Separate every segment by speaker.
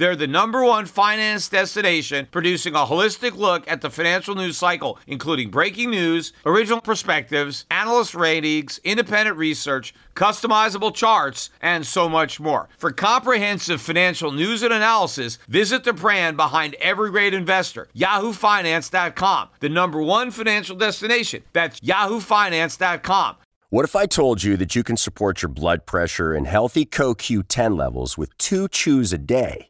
Speaker 1: They're the number one finance destination, producing a holistic look at the financial news cycle, including breaking news, original perspectives, analyst ratings, independent research, customizable charts, and so much more. For comprehensive financial news and analysis, visit the brand behind every great investor, yahoofinance.com, the number one financial destination. That's yahoofinance.com.
Speaker 2: What if I told you that you can support your blood pressure and healthy CoQ10 levels with two chews a day?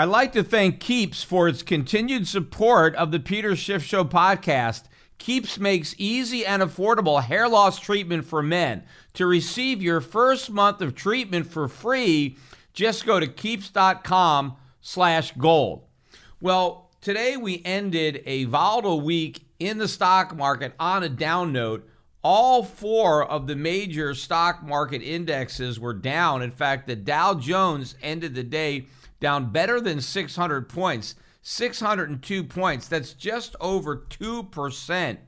Speaker 1: I'd like to thank Keeps for its continued support of the Peter Schiff Show podcast. Keeps makes easy and affordable hair loss treatment for men. To receive your first month of treatment for free, just go to keeps.com slash gold. Well, today we ended a volatile week in the stock market on a down note. All four of the major stock market indexes were down. In fact, the Dow Jones ended the day down better than 600 points, 602 points. That's just over 2%.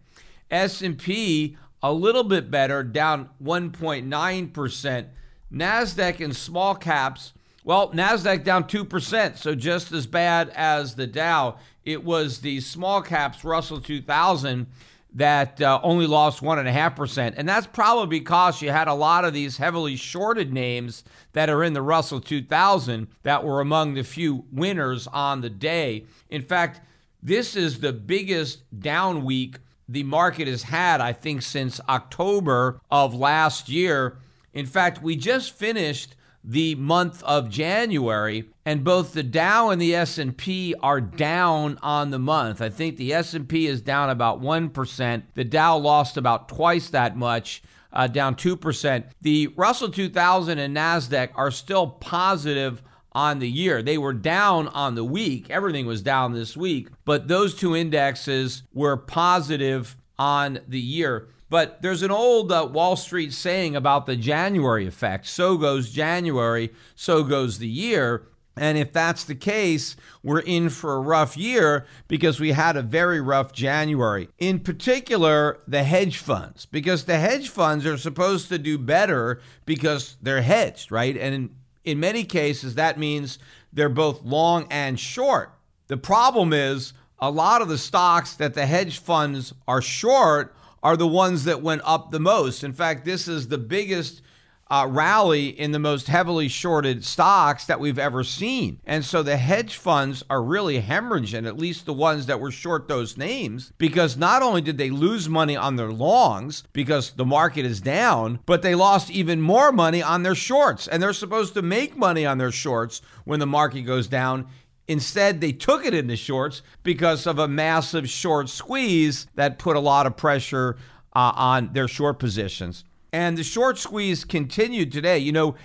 Speaker 1: S&P a little bit better, down 1.9%. Nasdaq and small caps, well, Nasdaq down 2%, so just as bad as the Dow. It was the small caps Russell 2000 that uh, only lost 1.5%. And that's probably because you had a lot of these heavily shorted names that are in the Russell 2000 that were among the few winners on the day. In fact, this is the biggest down week the market has had, I think, since October of last year. In fact, we just finished the month of January and both the Dow and the S&P are down on the month. I think the S&P is down about 1%. The Dow lost about twice that much, uh, down 2%. The Russell 2000 and Nasdaq are still positive on the year. They were down on the week. Everything was down this week, but those two indexes were positive on the year. But there's an old uh, Wall Street saying about the January effect. So goes January, so goes the year. And if that's the case, we're in for a rough year because we had a very rough January. In particular, the hedge funds, because the hedge funds are supposed to do better because they're hedged, right? And in, in many cases, that means they're both long and short. The problem is a lot of the stocks that the hedge funds are short are the ones that went up the most. In fact, this is the biggest uh, rally in the most heavily shorted stocks that we've ever seen. And so the hedge funds are really hemorrhaging, at least the ones that were short those names, because not only did they lose money on their longs because the market is down, but they lost even more money on their shorts. And they're supposed to make money on their shorts when the market goes down. Instead, they took it in the shorts because of a massive short squeeze that put a lot of pressure uh, on their short positions. And the short squeeze continued today. You know,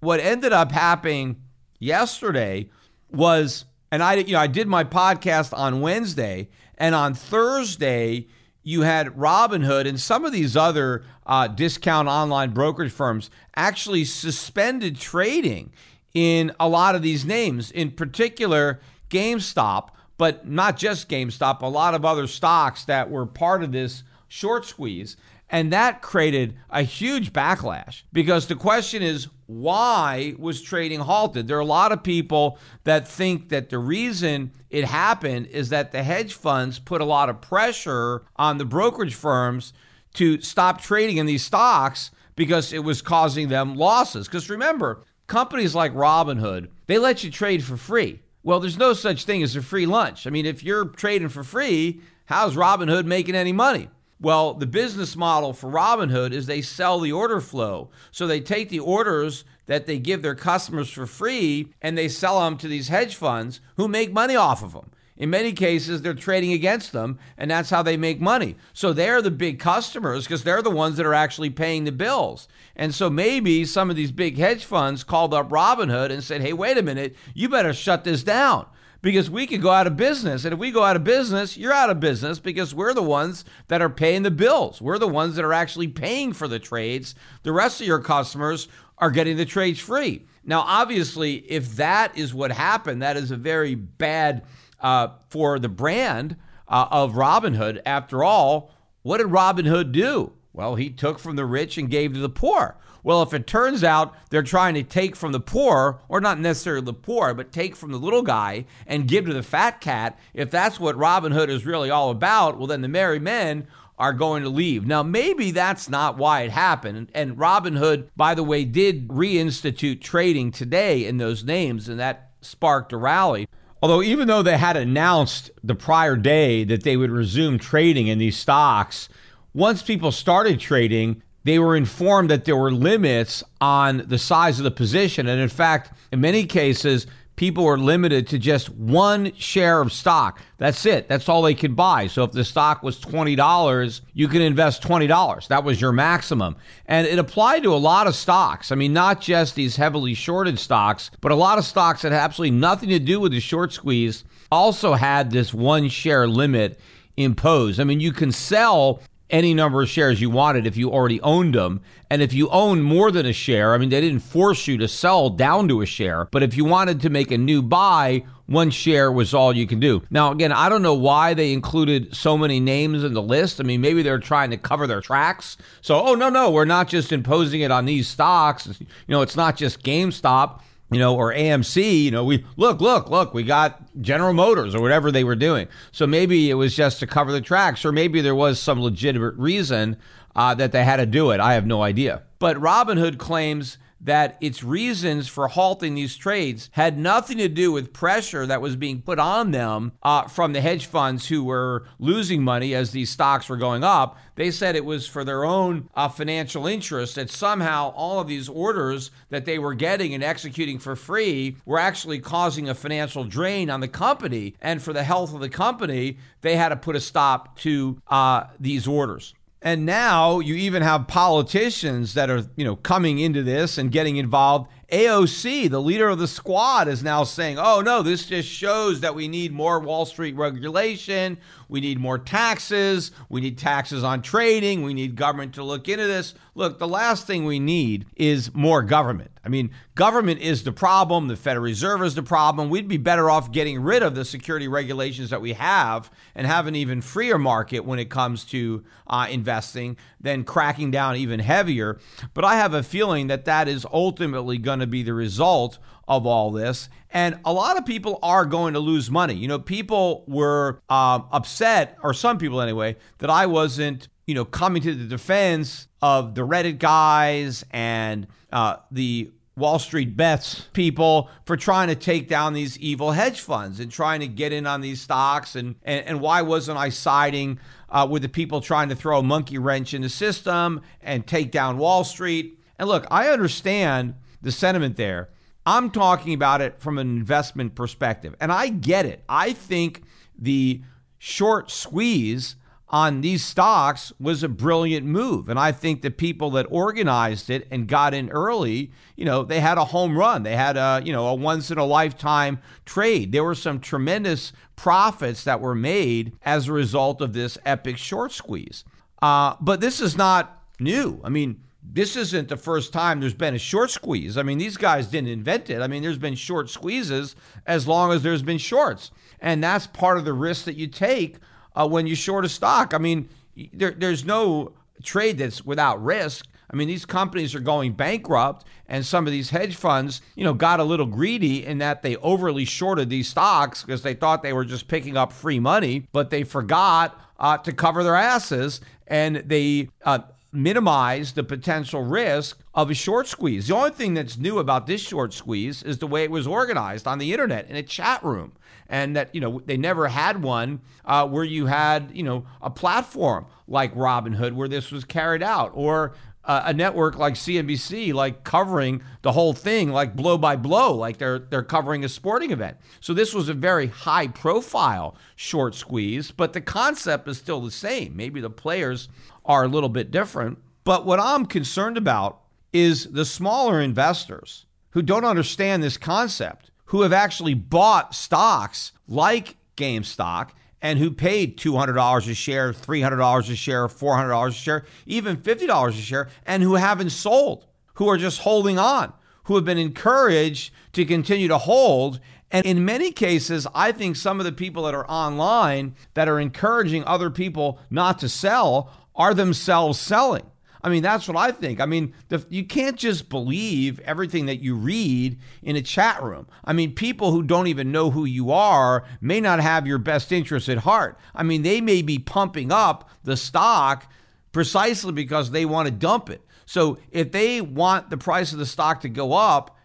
Speaker 1: what ended up happening yesterday was, and I, you know, I did my podcast on Wednesday, and on Thursday, you had Robinhood and some of these other uh, discount online brokerage firms actually suspended trading in a lot of these names, in particular GameStop, but not just GameStop, a lot of other stocks that were part of this short squeeze. And that created a huge backlash because the question is why was trading halted? There are a lot of people that think that the reason it happened is that the hedge funds put a lot of pressure on the brokerage firms to stop trading in these stocks because it was causing them losses. Because remember, companies like Robinhood, they let you trade for free. Well, there's no such thing as a free lunch. I mean, if you're trading for free, how's Robinhood making any money? Well, the business model for Robinhood is they sell the order flow. So they take the orders that they give their customers for free and they sell them to these hedge funds who make money off of them. In many cases, they're trading against them, and that's how they make money. So they're the big customers because they're the ones that are actually paying the bills. And so maybe some of these big hedge funds called up Robinhood and said, hey, wait a minute, you better shut this down because we could go out of business. And if we go out of business, you're out of business because we're the ones that are paying the bills. We're the ones that are actually paying for the trades. The rest of your customers are getting the trades free. Now, obviously, if that is what happened, that is a very bad uh, for the brand uh, of Robinhood. After all, what did Robinhood do? Well, he took from the rich and gave to the poor. Well, if it turns out they're trying to take from the poor, or not necessarily the poor, but take from the little guy and give to the fat cat, if that's what Robinhood is really all about, well, then the merry men are going to leave. Now, maybe that's not why it happened. And Robinhood, by the way, did reinstitute trading today in those names, and that sparked a rally. Although, even though they had announced the prior day that they would resume trading in these stocks, once people started trading, they were informed that there were limits on the size of the position. And in fact, in many cases, people were limited to just one share of stock. That's it. That's all they could buy. So if the stock was $20, you could invest $20. That was your maximum. And it applied to a lot of stocks. I mean, not just these heavily shorted stocks, but a lot of stocks that had absolutely nothing to do with the short squeeze also had this one share limit imposed. I mean, you can sell any number of shares you wanted if you already owned them. And if you own more than a share, I mean, they didn't force you to sell down to a share, but if you wanted to make a new buy, one share was all you can do. Now, again, I don't know why they included so many names in the list. I mean, maybe they're trying to cover their tracks. So, oh, no, no, we're not just imposing it on these stocks. You know, it's not just GameStop you know, or AMC, you know, we look, look, look, we got General Motors or whatever they were doing. So maybe it was just to cover the tracks, or maybe there was some legitimate reason uh, that they had to do it. I have no idea. But Robinhood claims that its reasons for halting these trades had nothing to do with pressure that was being put on them uh, from the hedge funds who were losing money as these stocks were going up. They said it was for their own uh, financial interest that somehow all of these orders that they were getting and executing for free were actually causing a financial drain on the company. And for the health of the company, they had to put a stop to uh, these orders. And now you even have politicians that are, you know, coming into this and getting involved. AOC, the leader of the squad, is now saying, oh, no, this just shows that we need more Wall Street regulation. We need more taxes. We need taxes on trading. We need government to look into this. Look, the last thing we need is more government. I mean, government is the problem. The Federal Reserve is the problem. We'd be better off getting rid of the security regulations that we have and have an even freer market when it comes to uh, investing than cracking down even heavier. But I have a feeling that that is ultimately going to be the result of all this. And a lot of people are going to lose money. You know, people were um, upset, or some people anyway, that I wasn't, you know, coming to the defense of the Reddit guys and uh, the Wall Street bets people for trying to take down these evil hedge funds and trying to get in on these stocks. And, and, and why wasn't I siding uh, with the people trying to throw a monkey wrench in the system and take down Wall Street? And look, I understand the sentiment there. I'm talking about it from an investment perspective. And I get it. I think the short squeeze on these stocks was a brilliant move. And I think the people that organized it and got in early, you know, they had a home run. They had a, you know, a once in a lifetime trade. There were some tremendous profits that were made as a result of this epic short squeeze. Uh, but this is not new. I mean, this isn't the first time there's been a short squeeze. I mean, these guys didn't invent it. I mean, there's been short squeezes as long as there's been shorts. And that's part of the risk that you take uh, when you short a stock. I mean, there, there's no trade that's without risk. I mean, these companies are going bankrupt, and some of these hedge funds, you know, got a little greedy in that they overly shorted these stocks because they thought they were just picking up free money, but they forgot uh, to cover their asses, and they uh, minimize the potential risk of a short squeeze. The only thing that's new about this short squeeze is the way it was organized on the internet in a chat room. And that, you know, they never had one uh, where you had, you know, a platform like Robinhood where this was carried out or uh, a network like CNBC, like covering the whole thing, like blow by blow, like they're they're covering a sporting event. So this was a very high profile short squeeze, but the concept is still the same. Maybe the players are a little bit different. But what I'm concerned about is the smaller investors who don't understand this concept, who have actually bought stocks like GameStop and who paid $200 a share, $300 a share, $400 a share, even $50 a share, and who haven't sold, who are just holding on, who have been encouraged to continue to hold. And in many cases, I think some of the people that are online that are encouraging other people not to sell are themselves selling. I mean, that's what I think. I mean, the, you can't just believe everything that you read in a chat room. I mean, people who don't even know who you are may not have your best interest at heart. I mean, they may be pumping up the stock precisely because they want to dump it. So if they want the price of the stock to go up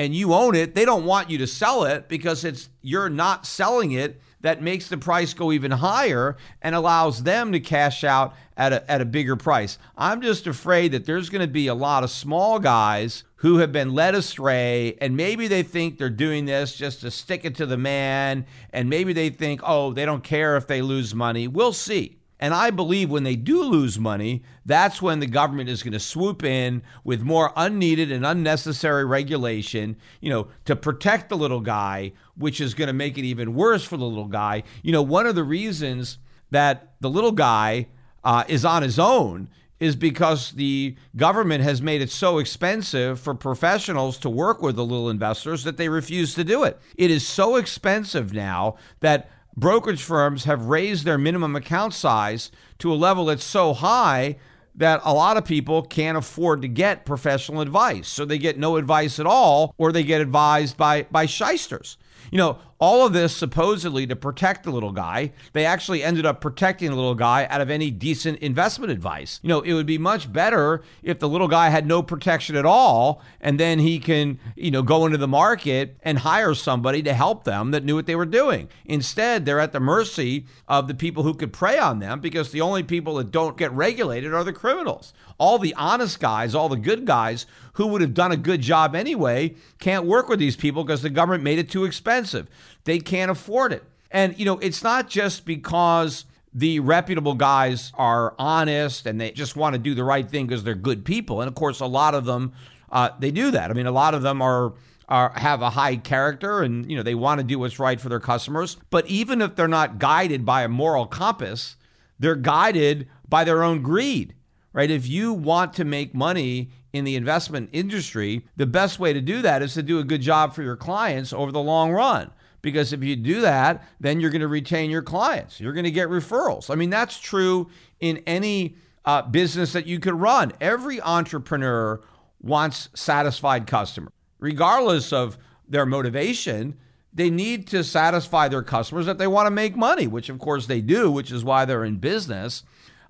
Speaker 1: and you own it, they don't want you to sell it because it's you're not selling it that makes the price go even higher and allows them to cash out at a, at a bigger price. I'm just afraid that there's going to be a lot of small guys who have been led astray and maybe they think they're doing this just to stick it to the man and maybe they think, oh, they don't care if they lose money. We'll see. And I believe when they do lose money, that's when the government is going to swoop in with more unneeded and unnecessary regulation, you know, to protect the little guy, which is going to make it even worse for the little guy. You know, one of the reasons that the little guy uh, is on his own is because the government has made it so expensive for professionals to work with the little investors that they refuse to do it. It is so expensive now that brokerage firms have raised their minimum account size to a level that's so high that a lot of people can't afford to get professional advice. So they get no advice at all, or they get advised by, by shysters. You know, all of this supposedly to protect the little guy. They actually ended up protecting the little guy out of any decent investment advice. You know, it would be much better if the little guy had no protection at all and then he can, you know, go into the market and hire somebody to help them that knew what they were doing. Instead, they're at the mercy of the people who could prey on them because the only people that don't get regulated are the criminals. All the honest guys, all the good guys who would have done a good job anyway, can't work with these people because the government made it too expensive. They can't afford it. And, you know, it's not just because the reputable guys are honest and they just want to do the right thing because they're good people. And of course, a lot of them, uh, they do that. I mean, a lot of them are. Are, have a high character and you know they want to do what's right for their customers but even if they're not guided by a moral compass they're guided by their own greed right if you want to make money in the investment industry the best way to do that is to do a good job for your clients over the long run because if you do that, then you're going to retain your clients. You're going to get referrals. I mean, that's true in any uh, business that you could run. Every entrepreneur wants satisfied customers, regardless of their motivation. They need to satisfy their customers that they want to make money, which of course they do, which is why they're in business.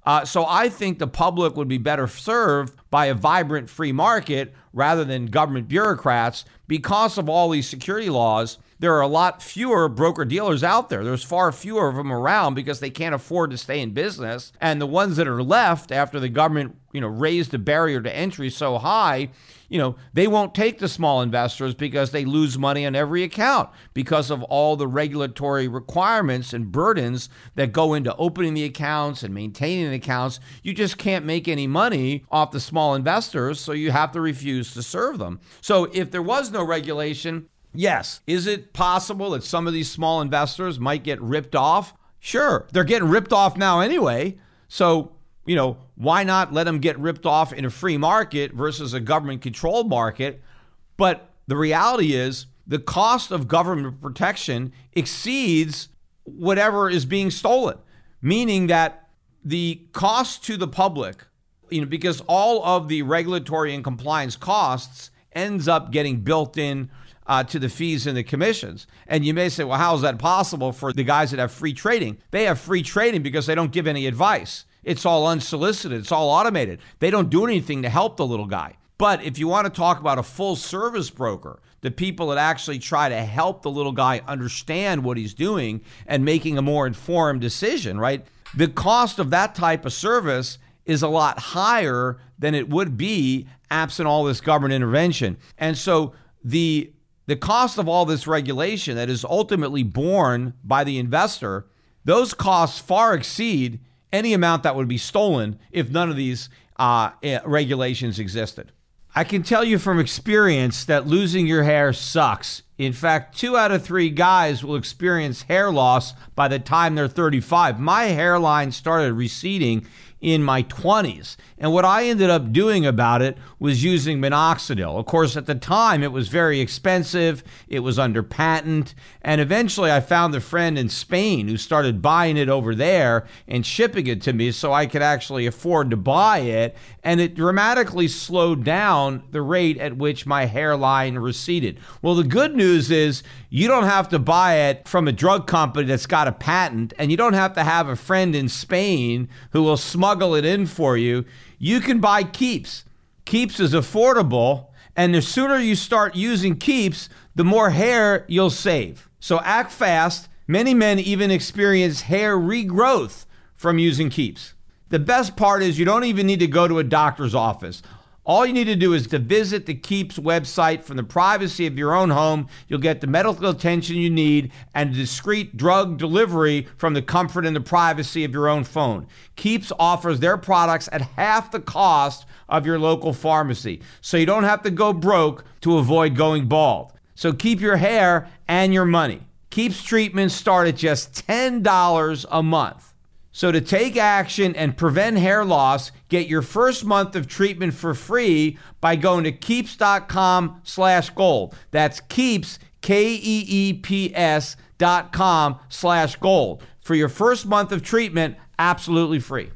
Speaker 1: Uh, so I think the public would be better served by a vibrant free market rather than government bureaucrats because of all these security laws there are a lot fewer broker dealers out there. There's far fewer of them around because they can't afford to stay in business. And the ones that are left after the government, you know, raised the barrier to entry so high, you know, they won't take the small investors because they lose money on every account because of all the regulatory requirements and burdens that go into opening the accounts and maintaining the accounts. You just can't make any money off the small investors, so you have to refuse to serve them. So if there was no regulation, Yes. Is it possible that some of these small investors might get ripped off? Sure. They're getting ripped off now anyway. So, you know, why not let them get ripped off in a free market versus a government controlled market? But the reality is the cost of government protection exceeds whatever is being stolen, meaning that the cost to the public you know, because all of the regulatory and compliance costs ends up getting built in uh, to the fees and the commissions. And you may say, well, how is that possible for the guys that have free trading? They have free trading because they don't give any advice. It's all unsolicited, it's all automated. They don't do anything to help the little guy. But if you want to talk about a full service broker, the people that actually try to help the little guy understand what he's doing and making a more informed decision, right? The cost of that type of service is a lot higher than it would be absent all this government intervention. And so the the cost of all this regulation that is ultimately borne by the investor, those costs far exceed any amount that would be stolen if none of these uh, eh, regulations existed. I can tell you from experience that losing your hair sucks. In fact, two out of three guys will experience hair loss by the time they're 35. My hairline started receding in my 20s. And what I ended up doing about it was using minoxidil. Of course, at the time, it was very expensive, it was under patent. And eventually, I found a friend in Spain who started buying it over there and shipping it to me so I could actually afford to buy it. And it dramatically slowed down the rate at which my hairline receded. Well, the good news is you don't have to buy it from a drug company that's got a patent, and you don't have to have a friend in Spain who will smuggle it in for you. You can buy Keeps. Keeps is affordable, and the sooner you start using Keeps, the more hair you'll save. So act fast. Many men even experience hair regrowth from using Keeps. The best part is you don't even need to go to a doctor's office. All you need to do is to visit the Keeps website from the privacy of your own home. You'll get the medical attention you need and discreet drug delivery from the comfort and the privacy of your own phone. Keeps offers their products at half the cost of your local pharmacy, so you don't have to go broke to avoid going bald. So keep your hair and your money. Keeps treatments start at just $10 a month. So to take action and prevent hair loss, get your first month of treatment for free by going to keeps.com slash gold. That's keeps, K-E-E-P-S dot com slash gold. For your first month of treatment, absolutely free.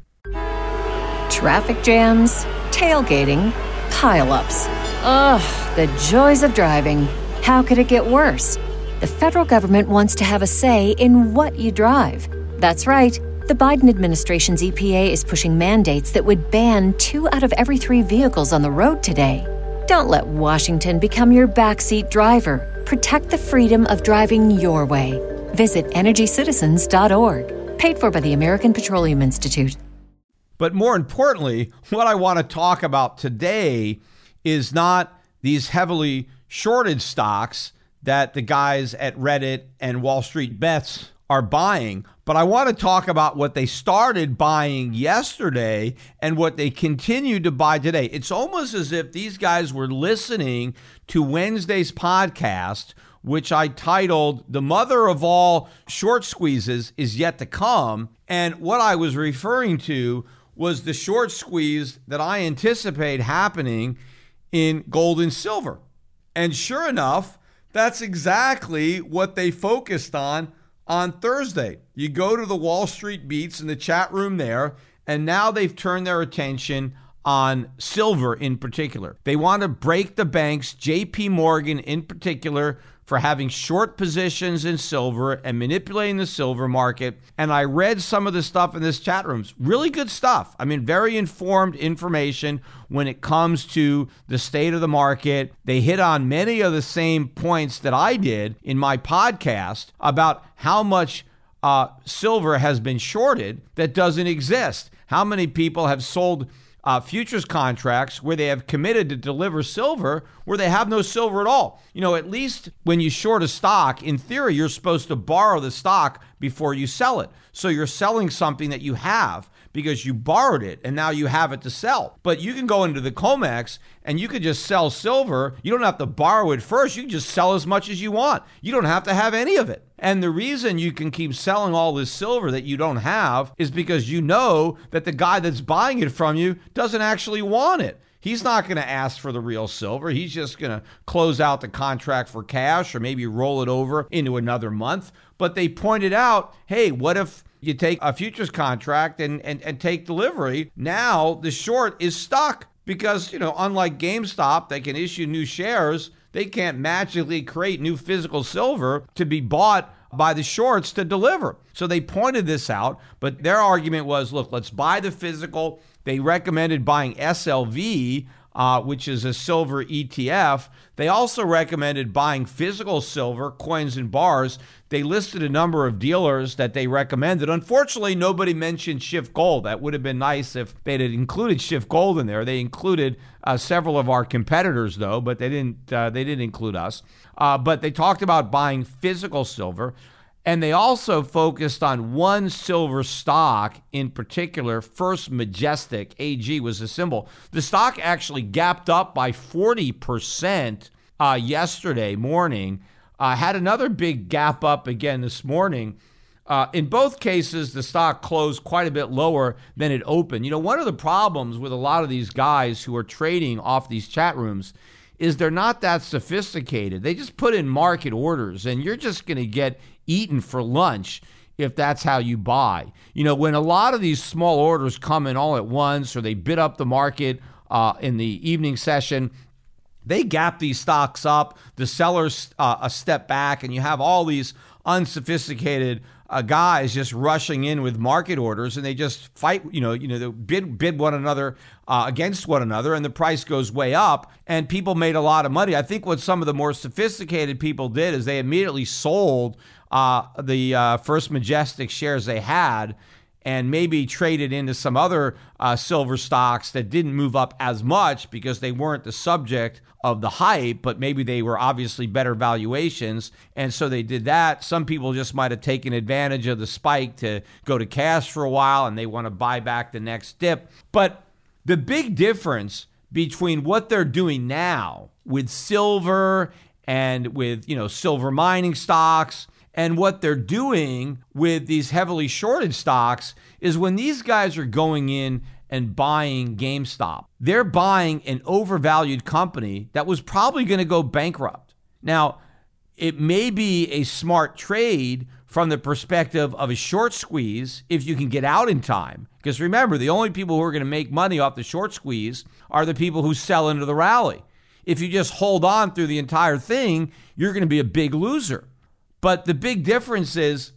Speaker 3: Traffic jams, tailgating, pileups. Ugh, the joys of driving. How could it get worse? The federal government wants to have a say in what you drive. That's right. The Biden administration's EPA is pushing mandates that would ban two out of every three vehicles on the road today. Don't let Washington become your backseat driver. Protect the freedom of driving your way. Visit EnergyCitizens.org. Paid for by the American Petroleum Institute.
Speaker 1: But more importantly, what I want to talk about today is not these heavily shorted stocks that the guys at Reddit and Wall Street Bets are buying. But I want to talk about what they started buying yesterday and what they continue to buy today. It's almost as if these guys were listening to Wednesday's podcast, which I titled The Mother of All Short Squeezes is Yet to Come. And what I was referring to was the short squeeze that I anticipate happening in gold and silver. And sure enough, that's exactly what they focused on on Thursday. You go to the Wall Street Bets in the chat room there, and now they've turned their attention on silver in particular. They want to break the banks, JP Morgan in particular, for having short positions in silver and manipulating the silver market. And I read some of the stuff in this chat rooms. Really good stuff. I mean, very informed information when it comes to the state of the market. They hit on many of the same points that I did in my podcast about how much uh, silver has been shorted that doesn't exist. How many people have sold uh, futures contracts where they have committed to deliver silver where they have no silver at all. You know, at least when you short a stock, in theory, you're supposed to borrow the stock before you sell it. So you're selling something that you have because you borrowed it and now you have it to sell. But you can go into the COMEX and you could just sell silver. You don't have to borrow it first. You can just sell as much as you want. You don't have to have any of it. And the reason you can keep selling all this silver that you don't have is because you know that the guy that's buying it from you doesn't actually want it. He's not going to ask for the real silver. He's just going to close out the contract for cash or maybe roll it over into another month. But they pointed out hey, what if you take a futures contract and, and, and take delivery. Now the short is stuck because, you know, unlike GameStop, they can issue new shares. They can't magically create new physical silver to be bought by the shorts to deliver. So they pointed this out, but their argument was look, let's buy the physical. They recommended buying SLV uh, which is a silver ETF. They also recommended buying physical silver, coins and bars. They listed a number of dealers that they recommended. Unfortunately, nobody mentioned Schiff Gold. That would have been nice if they had included Schiff Gold in there. They included uh, several of our competitors, though, but they didn't. Uh, they didn't include us. Uh, but they talked about buying physical silver. And they also focused on one silver stock in particular, First Majestic, AG was the symbol. The stock actually gapped up by 40% uh, yesterday morning, uh, had another big gap up again this morning. Uh, in both cases, the stock closed quite a bit lower than it opened. You know, one of the problems with a lot of these guys who are trading off these chat rooms is they're not that sophisticated. They just put in market orders, and you're just going to get eaten for lunch if that's how you buy. You know, when a lot of these small orders come in all at once or they bid up the market uh, in the evening session, they gap these stocks up. The sellers uh, a step back, and you have all these unsophisticated uh, guys just rushing in with market orders, and they just fight. You know, you know, they bid bid one another uh, against one another, and the price goes way up, and people made a lot of money. I think what some of the more sophisticated people did is they immediately sold uh, the uh, First Majestic shares they had and maybe traded into some other uh, silver stocks that didn't move up as much because they weren't the subject of the hype, but maybe they were obviously better valuations. And so they did that. Some people just might have taken advantage of the spike to go to cash for a while and they want to buy back the next dip. But the big difference between what they're doing now with silver and with, you know, silver mining stocks and what they're doing with these heavily shorted stocks is when these guys are going in and buying GameStop, they're buying an overvalued company that was probably going to go bankrupt. Now, it may be a smart trade from the perspective of a short squeeze if you can get out in time. Because remember, the only people who are going to make money off the short squeeze are the people who sell into the rally. If you just hold on through the entire thing, you're going to be a big loser. But the big difference is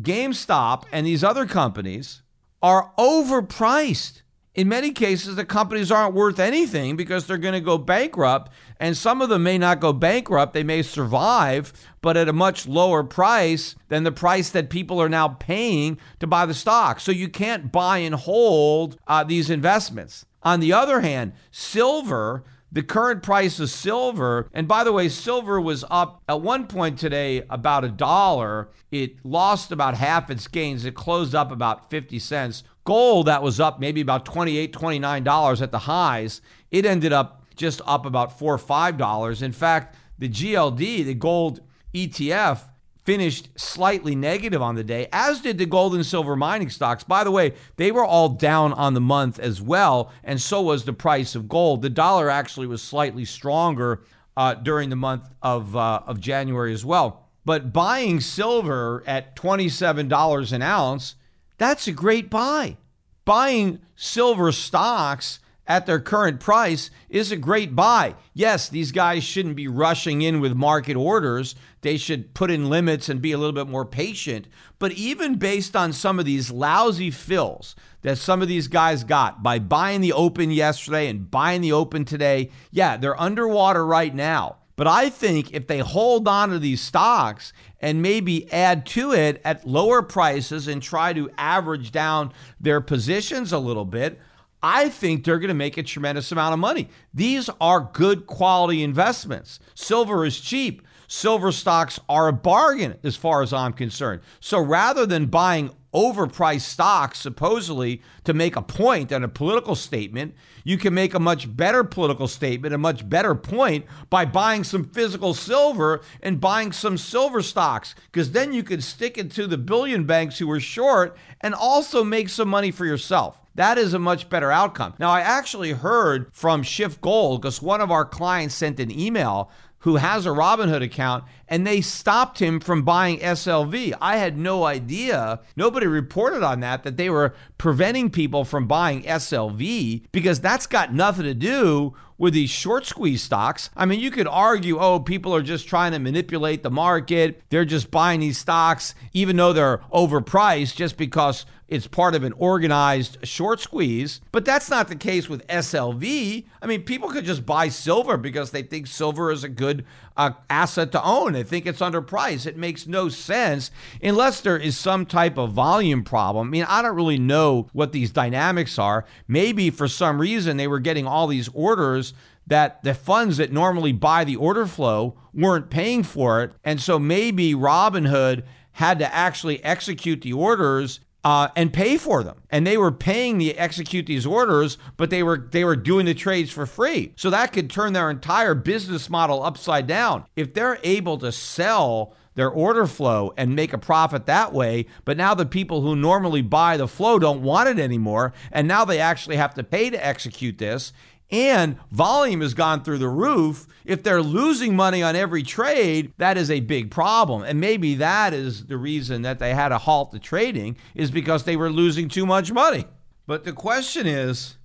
Speaker 1: GameStop and these other companies are overpriced. In many cases, the companies aren't worth anything because they're going to go bankrupt. And some of them may not go bankrupt, they may survive, but at a much lower price than the price that people are now paying to buy the stock. So you can't buy and hold uh, these investments. On the other hand, silver the current price of silver, and by the way, silver was up at one point today about a dollar. It lost about half its gains. It closed up about 50 cents. Gold, that was up maybe about $28, $29 at the highs. It ended up just up about 4 or $5. In fact, the GLD, the gold ETF, finished slightly negative on the day, as did the gold and silver mining stocks. By the way, they were all down on the month as well, and so was the price of gold. The dollar actually was slightly stronger uh, during the month of, uh, of January as well. But buying silver at $27 an ounce, that's a great buy. Buying silver stocks at their current price is a great buy. Yes, these guys shouldn't be rushing in with market orders. They should put in limits and be a little bit more patient. But even based on some of these lousy fills that some of these guys got by buying the open yesterday and buying the open today, yeah, they're underwater right now. But I think if they hold on to these stocks and maybe add to it at lower prices and try to average down their positions a little bit, I think they're going to make a tremendous amount of money. These are good quality investments. Silver is cheap. Silver stocks are a bargain as far as I'm concerned. So rather than buying overpriced stocks supposedly to make a point and a political statement, you can make a much better political statement, a much better point by buying some physical silver and buying some silver stocks because then you can stick it to the bullion banks who are short and also make some money for yourself. That is a much better outcome. Now, I actually heard from Schiff Gold because one of our clients sent an email who has a Robinhood account and they stopped him from buying SLV. I had no idea. Nobody reported on that, that they were preventing people from buying SLV because that's got nothing to do with these short squeeze stocks. I mean, you could argue, oh, people are just trying to manipulate the market. They're just buying these stocks, even though they're overpriced, just because it's part of an organized short squeeze. But that's not the case with SLV. I mean, people could just buy silver because they think silver is a good uh, asset to own. I think it's underpriced. It makes no sense unless there is some type of volume problem. I mean, I don't really know what these dynamics are. Maybe for some reason they were getting all these orders that the funds that normally buy the order flow weren't paying for it. And so maybe Robinhood had to actually execute the orders uh, and pay for them. And they were paying to execute these orders, but they were they were doing the trades for free. So that could turn their entire business model upside down. If they're able to sell their order flow and make a profit that way, but now the people who normally buy the flow don't want it anymore, and now they actually have to pay to execute this and volume has gone through the roof, if they're losing money on every trade, that is a big problem. And maybe that is the reason that they had to halt the trading is because they were losing too much money. But the question is,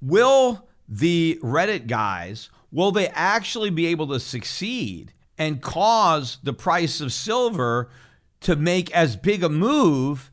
Speaker 1: will the Reddit guys will they actually be able to succeed and cause the price of silver to make as big a move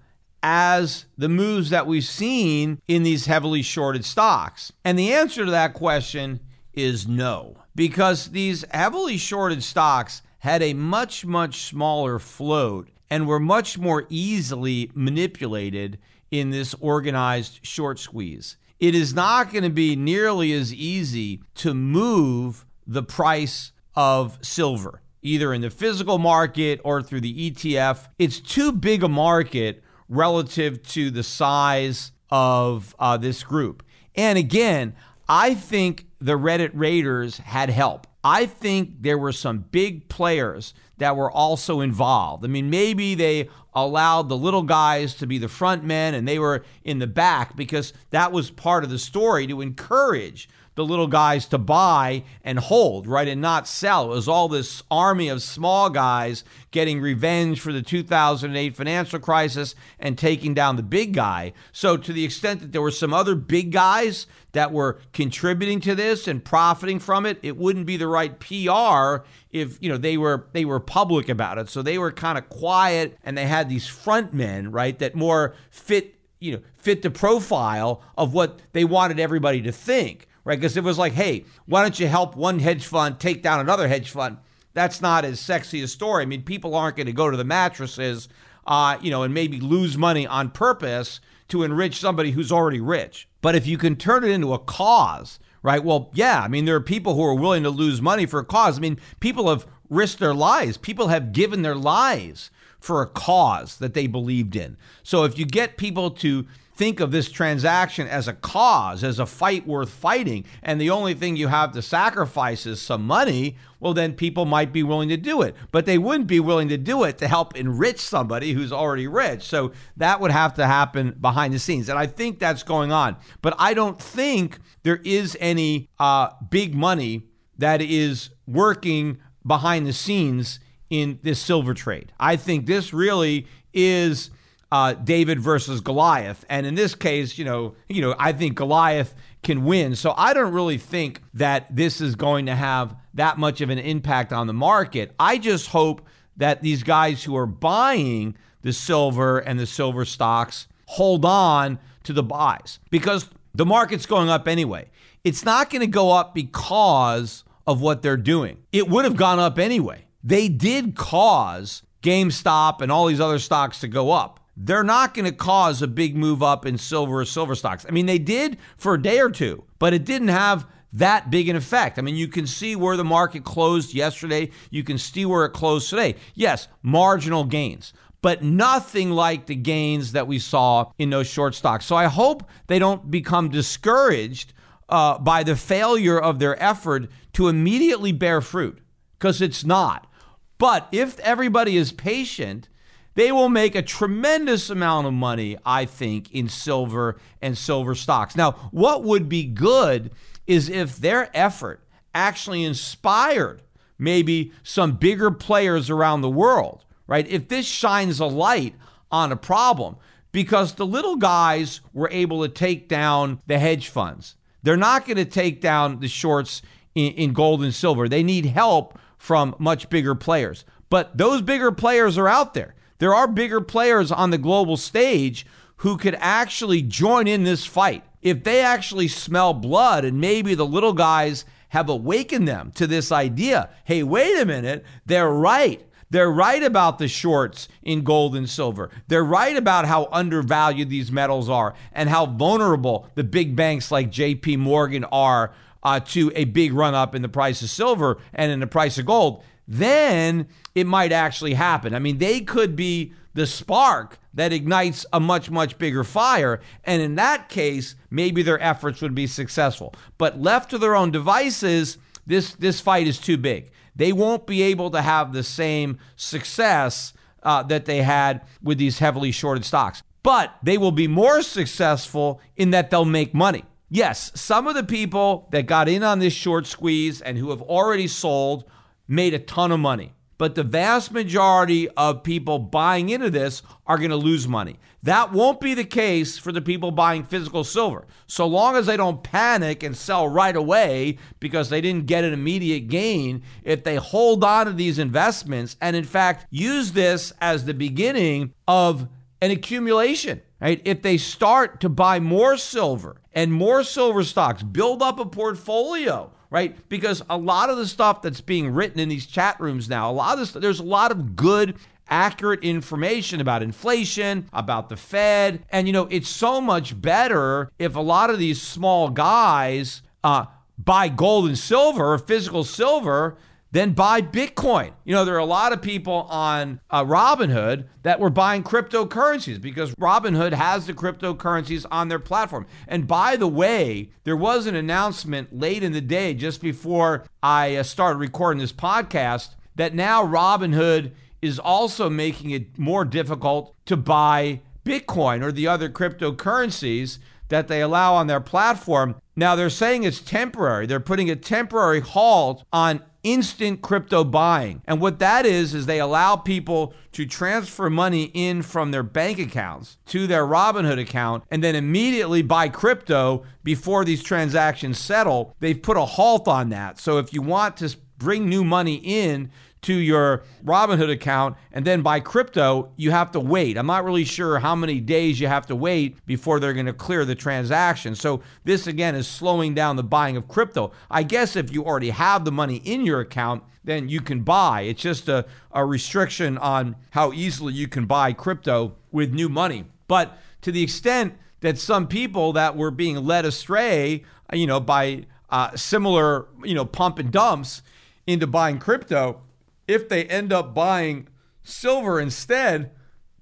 Speaker 1: as the moves that we've seen in these heavily shorted stocks? And the answer to that question is no, because these heavily shorted stocks had a much, much smaller float and were much more easily manipulated in this organized short squeeze. It is not going to be nearly as easy to move the price of silver, either in the physical market or through the ETF. It's too big a market relative to the size of uh, this group. And again, I think the Reddit Raiders had help. I think there were some big players that were also involved. I mean, maybe they allowed the little guys to be the front men and they were in the back because that was part of the story to encourage the little guys to buy and hold, right, and not sell. It was all this army of small guys getting revenge for the 2008 financial crisis and taking down the big guy. So, to the extent that there were some other big guys that were contributing to this and profiting from it, it wouldn't be the right PR if you know they were they were public about it. So they were kind of quiet and they had these front men, right, that more fit you know fit the profile of what they wanted everybody to think right? Because it was like, hey, why don't you help one hedge fund take down another hedge fund? That's not as sexy a story. I mean, people aren't going to go to the mattresses, uh, you know, and maybe lose money on purpose to enrich somebody who's already rich. But if you can turn it into a cause, right? Well, yeah, I mean, there are people who are willing to lose money for a cause. I mean, people have risked their lives, people have given their lives for a cause that they believed in. So if you get people to think of this transaction as a cause, as a fight worth fighting, and the only thing you have to sacrifice is some money, well, then people might be willing to do it. But they wouldn't be willing to do it to help enrich somebody who's already rich. So that would have to happen behind the scenes. And I think that's going on. But I don't think there is any uh, big money that is working behind the scenes in this silver trade. I think this really is uh, David versus Goliath. And in this case, you know, you know, I think Goliath can win. So I don't really think that this is going to have that much of an impact on the market. I just hope that these guys who are buying the silver and the silver stocks hold on to the buys because the market's going up anyway. It's not going to go up because of what they're doing. It would have gone up anyway. They did cause GameStop and all these other stocks to go up they're not going to cause a big move up in silver or silver stocks. I mean, they did for a day or two, but it didn't have that big an effect. I mean, you can see where the market closed yesterday. You can see where it closed today. Yes, marginal gains, but nothing like the gains that we saw in those short stocks. So I hope they don't become discouraged uh, by the failure of their effort to immediately bear fruit, because it's not. But if everybody is patient, they will make a tremendous amount of money, I think, in silver and silver stocks. Now, what would be good is if their effort actually inspired maybe some bigger players around the world, right? If this shines a light on a problem, because the little guys were able to take down the hedge funds. They're not going to take down the shorts in, in, gold and silver. They need help from much bigger players. But those bigger players are out there. There are bigger players on the global stage who could actually join in this fight. If they actually smell blood and maybe the little guys have awakened them to this idea hey, wait a minute, they're right. They're right about the shorts in gold and silver. They're right about how undervalued these metals are and how vulnerable the big banks like JP Morgan are uh, to a big run up in the price of silver and in the price of gold. Then it might actually happen. I mean, they could be the spark that ignites a much, much bigger fire. And in that case, maybe their efforts would be successful. But left to their own devices, this, this fight is too big they won't be able to have the same success uh, that they had with these heavily shorted stocks. But they will be more successful in that they'll make money. Yes, some of the people that got in on this short squeeze and who have already sold made a ton of money. But the vast majority of people buying into this are going to lose money. That won't be the case for the people buying physical silver. So long as they don't panic and sell right away because they didn't get an immediate gain, if they hold on to these investments and, in fact, use this as the beginning of an accumulation, right? If they start to buy more silver and more silver stocks, build up a portfolio right? Because a lot of the stuff that's being written in these chat rooms now, a lot of this, there's a lot of good accurate information about inflation, about the Fed. And, you know, it's so much better if a lot of these small guys uh, buy gold and silver, physical silver, then buy Bitcoin. You know, there are a lot of people on uh, Robinhood that were buying cryptocurrencies because Robinhood has the cryptocurrencies on their platform. And by the way, there was an announcement late in the day, just before I uh, started recording this podcast, that now Robinhood is also making it more difficult to buy Bitcoin or the other cryptocurrencies that they allow on their platform. Now they're saying it's temporary. They're putting a temporary halt on instant crypto buying. And what that is, is they allow people to transfer money in from their bank accounts to their Robinhood account and then immediately buy crypto before these transactions settle. They've put a halt on that. So if you want to bring new money in, to your Robinhood account and then buy crypto, you have to wait. I'm not really sure how many days you have to wait before they're going to clear the transaction. So, this again is slowing down the buying of crypto. I guess if you already have the money in your account, then you can buy. It's just a, a restriction on how easily you can buy crypto with new money. But to the extent that some people that were being led astray, you know, by uh, similar, you know, pump and dumps into buying crypto, if they end up buying silver instead,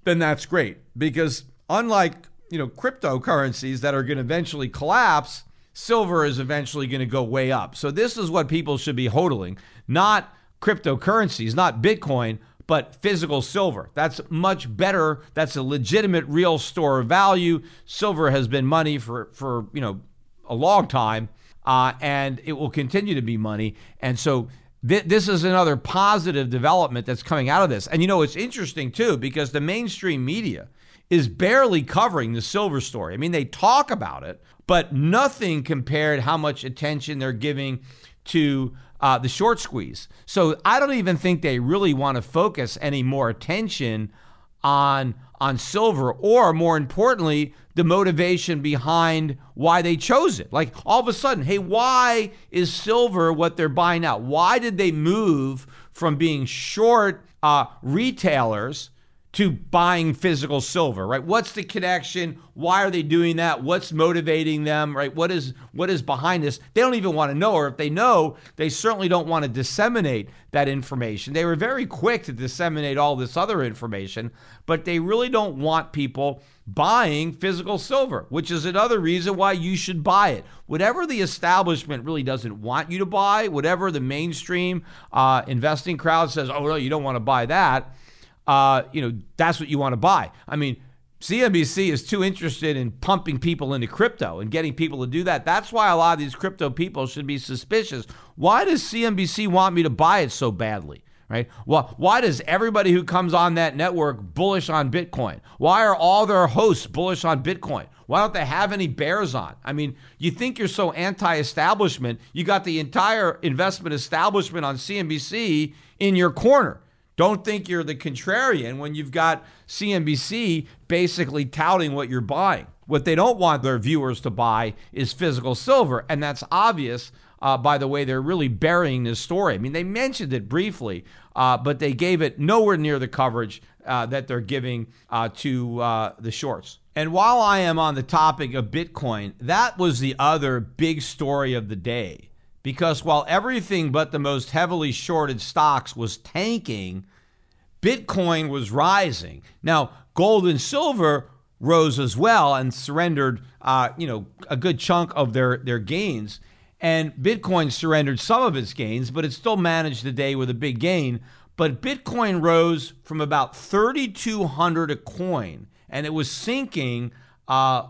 Speaker 1: then that's great because unlike you know cryptocurrencies that are going to eventually collapse, silver is eventually going to go way up. So this is what people should be hodling, not cryptocurrencies, not Bitcoin, but physical silver. That's much better. That's a legitimate real store of value. Silver has been money for for, you know, a long time. Uh, and it will continue to be money. And so this is another positive development that's coming out of this. And you know, it's interesting too, because the mainstream media is barely covering the silver story. I mean, they talk about it, but nothing compared how much attention they're giving to uh, the short squeeze. So I don't even think they really want to focus any more attention on on silver, or more importantly, the motivation behind why they chose it. Like all of a sudden, hey, why is silver what they're buying now? Why did they move from being short uh, retailers to buying physical silver, right? What's the connection? Why are they doing that? What's motivating them, right? What is what is behind this? They don't even want to know, or if they know, they certainly don't want to disseminate that information. They were very quick to disseminate all this other information, but they really don't want people buying physical silver, which is another reason why you should buy it. Whatever the establishment really doesn't want you to buy, whatever the mainstream uh, investing crowd says, oh no, you don't want to buy that uh, you know, that's what you want to buy. I mean, CNBC is too interested in pumping people into crypto and getting people to do that. That's why a lot of these crypto people should be suspicious. Why does CNBC want me to buy it so badly? Right? Well, why does everybody who comes on that network bullish on Bitcoin? Why are all their hosts bullish on Bitcoin? Why don't they have any bears on? I mean, you think you're so anti-establishment, you got the entire investment establishment on CNBC in your corner. Don't think you're the contrarian when you've got CNBC basically touting what you're buying. What they don't want their viewers to buy is physical silver. And that's obvious uh, by the way they're really burying this story. I mean, they mentioned it briefly, uh, but they gave it nowhere near the coverage uh, that they're giving uh, to uh, the shorts. And while I am on the topic of Bitcoin, that was the other big story of the day because while everything but the most heavily shorted stocks was tanking, Bitcoin was rising. Now, gold and silver rose as well and surrendered, uh, you know, a good chunk of their their gains. And Bitcoin surrendered some of its gains, but it still managed the day with a big gain. But Bitcoin rose from about 3,200 a coin, and it was sinking uh,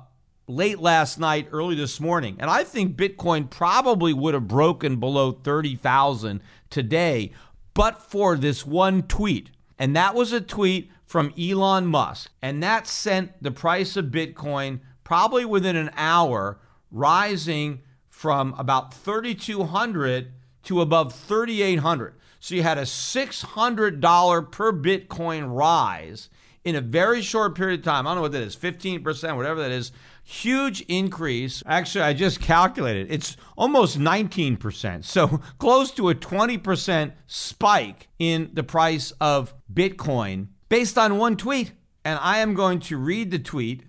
Speaker 1: late last night, early this morning. And I think Bitcoin probably would have broken below 30,000 today, but for this one tweet. And that was a tweet from Elon Musk. And that sent the price of Bitcoin probably within an hour rising from about 3,200 to above 3,800. So you had a $600 per Bitcoin rise in a very short period of time. I don't know what that is, 15%, whatever that is. Huge increase. Actually, I just calculated. It's almost 19%. So close to a 20% spike in the price of Bitcoin based on one tweet. And I am going to read the tweet,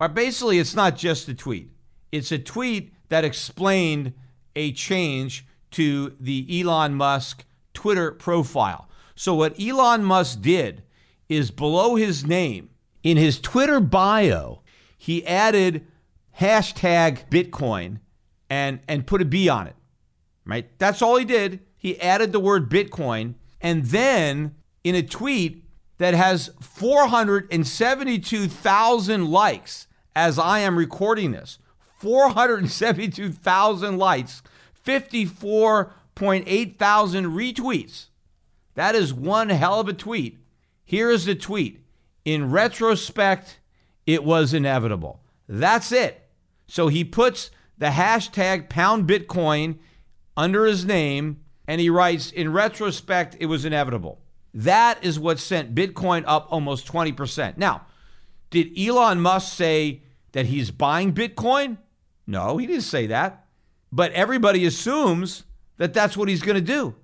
Speaker 1: or basically, it's not just a tweet, it's a tweet that explained a change to the Elon Musk Twitter profile. So, what Elon Musk did is below his name in his Twitter bio, he added hashtag Bitcoin and, and put a B on it, right? That's all he did. He added the word Bitcoin. And then in a tweet that has 472,000 likes as I am recording this, 472,000 likes, 54.8 thousand retweets. That is one hell of a tweet. Here is the tweet. In retrospect, it was inevitable. That's it. So he puts the hashtag pound Bitcoin under his name and he writes, in retrospect, it was inevitable. That is what sent Bitcoin up almost 20%. Now, did Elon Musk say that he's buying Bitcoin? No, he didn't say that. But everybody assumes that that's what he's going to do.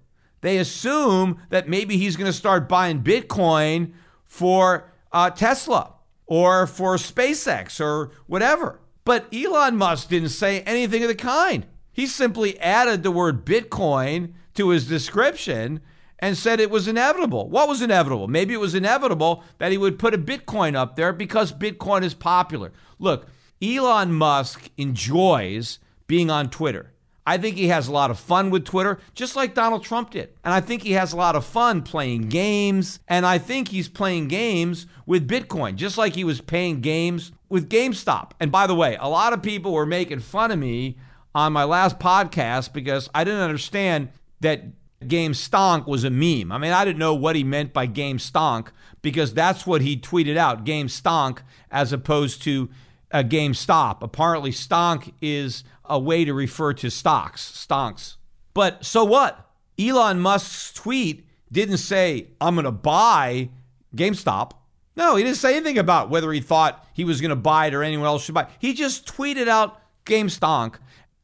Speaker 1: They assume that maybe he's going to start buying Bitcoin for uh, Tesla or for SpaceX or whatever. But Elon Musk didn't say anything of the kind. He simply added the word Bitcoin to his description and said it was inevitable. What was inevitable? Maybe it was inevitable that he would put a Bitcoin up there because Bitcoin is popular. Look, Elon Musk enjoys being on Twitter. I think he has a lot of fun with Twitter, just like Donald Trump did. And I think he has a lot of fun playing games. And I think he's playing games with Bitcoin, just like he was playing games with GameStop. And by the way, a lot of people were making fun of me on my last podcast because I didn't understand that Game Stonk was a meme. I mean, I didn't know what he meant by Game Stonk because that's what he tweeted out, Game Stonk, as opposed to a GameStop. Apparently, stonk is a way to refer to stocks, stonks. But so what? Elon Musk's tweet didn't say, I'm going to buy GameStop. No, he didn't say anything about whether he thought he was going to buy it or anyone else should buy. He just tweeted out GameStonk.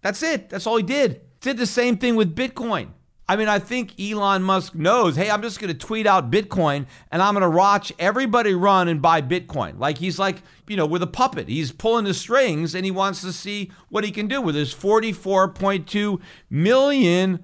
Speaker 1: That's it. That's all he did. Did the same thing with Bitcoin. I mean, I think Elon Musk knows, hey, I'm just going to tweet out Bitcoin and I'm going to watch everybody run and buy Bitcoin. Like he's like, you know, with a puppet. He's pulling the strings and he wants to see what he can do with his 44.2 million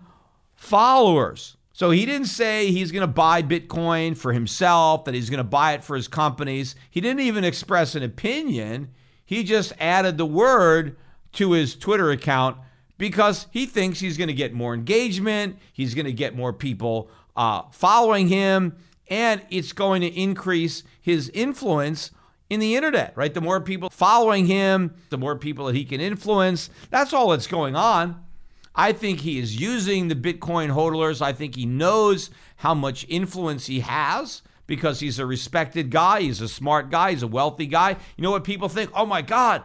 Speaker 1: followers. So he didn't say he's going to buy Bitcoin for himself, that he's going to buy it for his companies. He didn't even express an opinion. He just added the word to his Twitter account because he thinks he's going to get more engagement, he's going to get more people uh, following him, and it's going to increase his influence in the internet, right? The more people following him, the more people that he can influence. That's all that's going on. I think he is using the Bitcoin hodlers. I think he knows how much influence he has because he's a respected guy. He's a smart guy. He's a wealthy guy. You know what people think? Oh my God,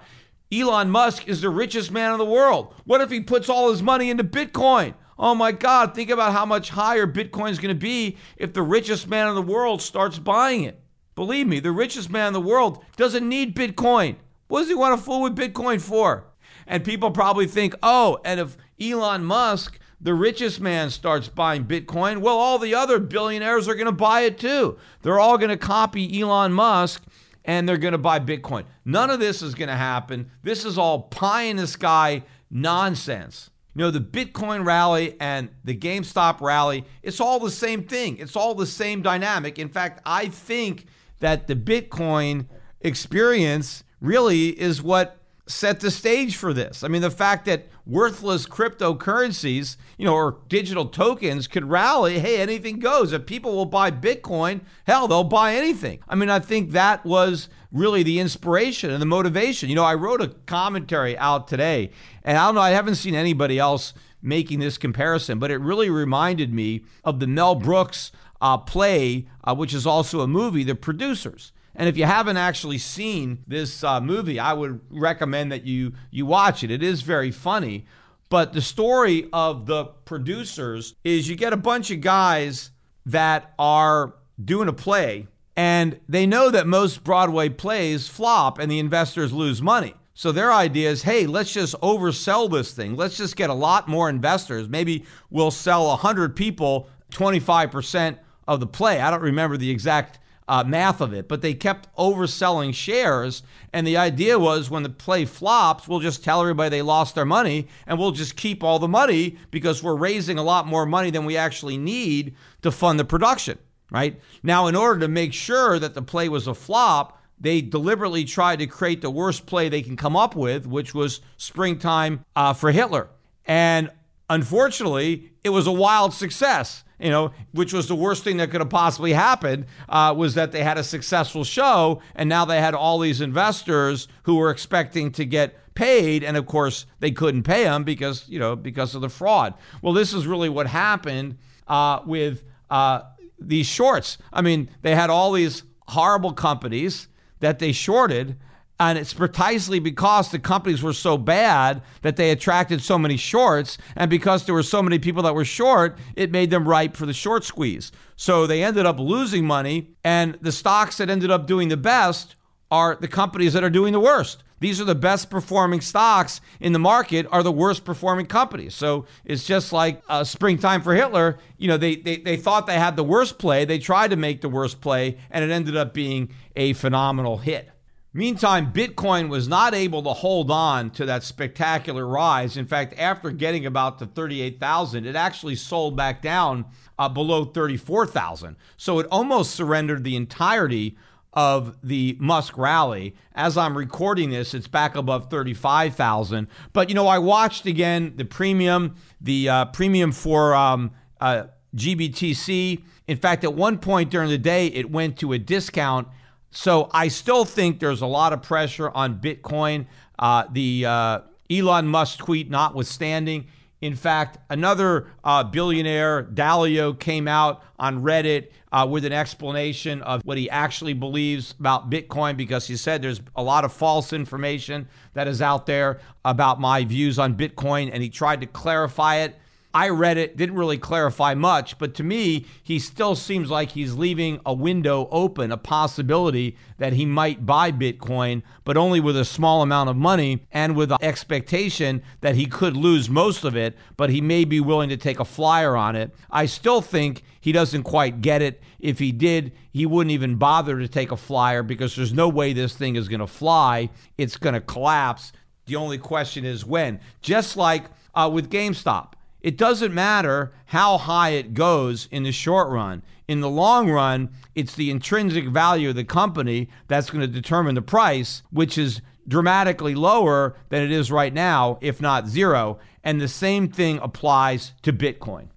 Speaker 1: Elon Musk is the richest man in the world. What if he puts all his money into Bitcoin? Oh my God, think about how much higher Bitcoin is going to be if the richest man in the world starts buying it. Believe me, the richest man in the world doesn't need Bitcoin. What does he want to fool with Bitcoin for? And people probably think, oh, and if Elon Musk, the richest man, starts buying Bitcoin, well, all the other billionaires are going to buy it too. They're all going to copy Elon Musk and they're going to buy Bitcoin. None of this is going to happen. This is all pie in the sky nonsense. You know, the Bitcoin rally and the GameStop rally, it's all the same thing. It's all the same dynamic. In fact, I think that the Bitcoin experience really is what set the stage for this. I mean, the fact that worthless cryptocurrencies, you know, or digital tokens could rally, hey, anything goes. If people will buy Bitcoin, hell, they'll buy anything. I mean, I think that was really the inspiration and the motivation. You know, I wrote a commentary out today, and I don't know, I haven't seen anybody else making this comparison, but it really reminded me of the Mel Brooks uh, play, uh, which is also a movie, The Producers. And if you haven't actually seen this uh, movie, I would recommend that you you watch it. It is very funny. But the story of the producers is you get a bunch of guys that are doing a play and they know that most Broadway plays flop and the investors lose money. So their idea is, hey, let's just oversell this thing. Let's just get a lot more investors. Maybe we'll sell 100 people 25% of the play. I don't remember the exact uh, math of it, but they kept overselling shares. And the idea was when the play flops, we'll just tell everybody they lost their money and we'll just keep all the money because we're raising a lot more money than we actually need to fund the production, right? Now, in order to make sure that the play was a flop, they deliberately tried to create the worst play they can come up with, which was springtime uh, for Hitler. And unfortunately, it was a wild success you know, which was the worst thing that could have possibly happened, uh, was that they had a successful show and now they had all these investors who were expecting to get paid, and of course they couldn't pay them because you know because of the fraud. Well, this is really what happened uh, with uh, these shorts. I mean, they had all these horrible companies that they shorted and it's precisely because the companies were so bad that they attracted so many shorts. And because there were so many people that were short, it made them ripe for the short squeeze. So they ended up losing money. And the stocks that ended up doing the best are the companies that are doing the worst. These are the best performing stocks in the market are the worst performing companies. So it's just like uh, springtime for Hitler. You know, they, they, they thought they had the worst play. They tried to make the worst play, and it ended up being a phenomenal hit. Meantime, Bitcoin was not able to hold on to that spectacular rise. In fact, after getting about to 38,000, it actually sold back down uh, below 34,000. So it almost surrendered the entirety of the Musk rally. As I'm recording this, it's back above 35,000. But, you know, I watched again the premium, the uh, premium for um, uh, GBTC. In fact, at one point during the day, it went to a discount so I still think there's a lot of pressure on Bitcoin. Uh, the uh, Elon Musk tweet notwithstanding. In fact, another uh, billionaire, Dalio, came out on Reddit uh, with an explanation of what he actually believes about Bitcoin because he said there's a lot of false information that is out there about my views on Bitcoin, and he tried to clarify it. I read it, didn't really clarify much, but to me, he still seems like he's leaving a window open, a possibility that he might buy Bitcoin, but only with a small amount of money and with the expectation that he could lose most of it, but he may be willing to take a flyer on it. I still think he doesn't quite get it. If he did, he wouldn't even bother to take a flyer because there's no way this thing is going to fly. It's going to collapse. The only question is when. Just like uh, with GameStop. It doesn't matter how high it goes in the short run. In the long run, it's the intrinsic value of the company that's going to determine the price, which is dramatically lower than it is right now, if not zero. And the same thing applies to Bitcoin.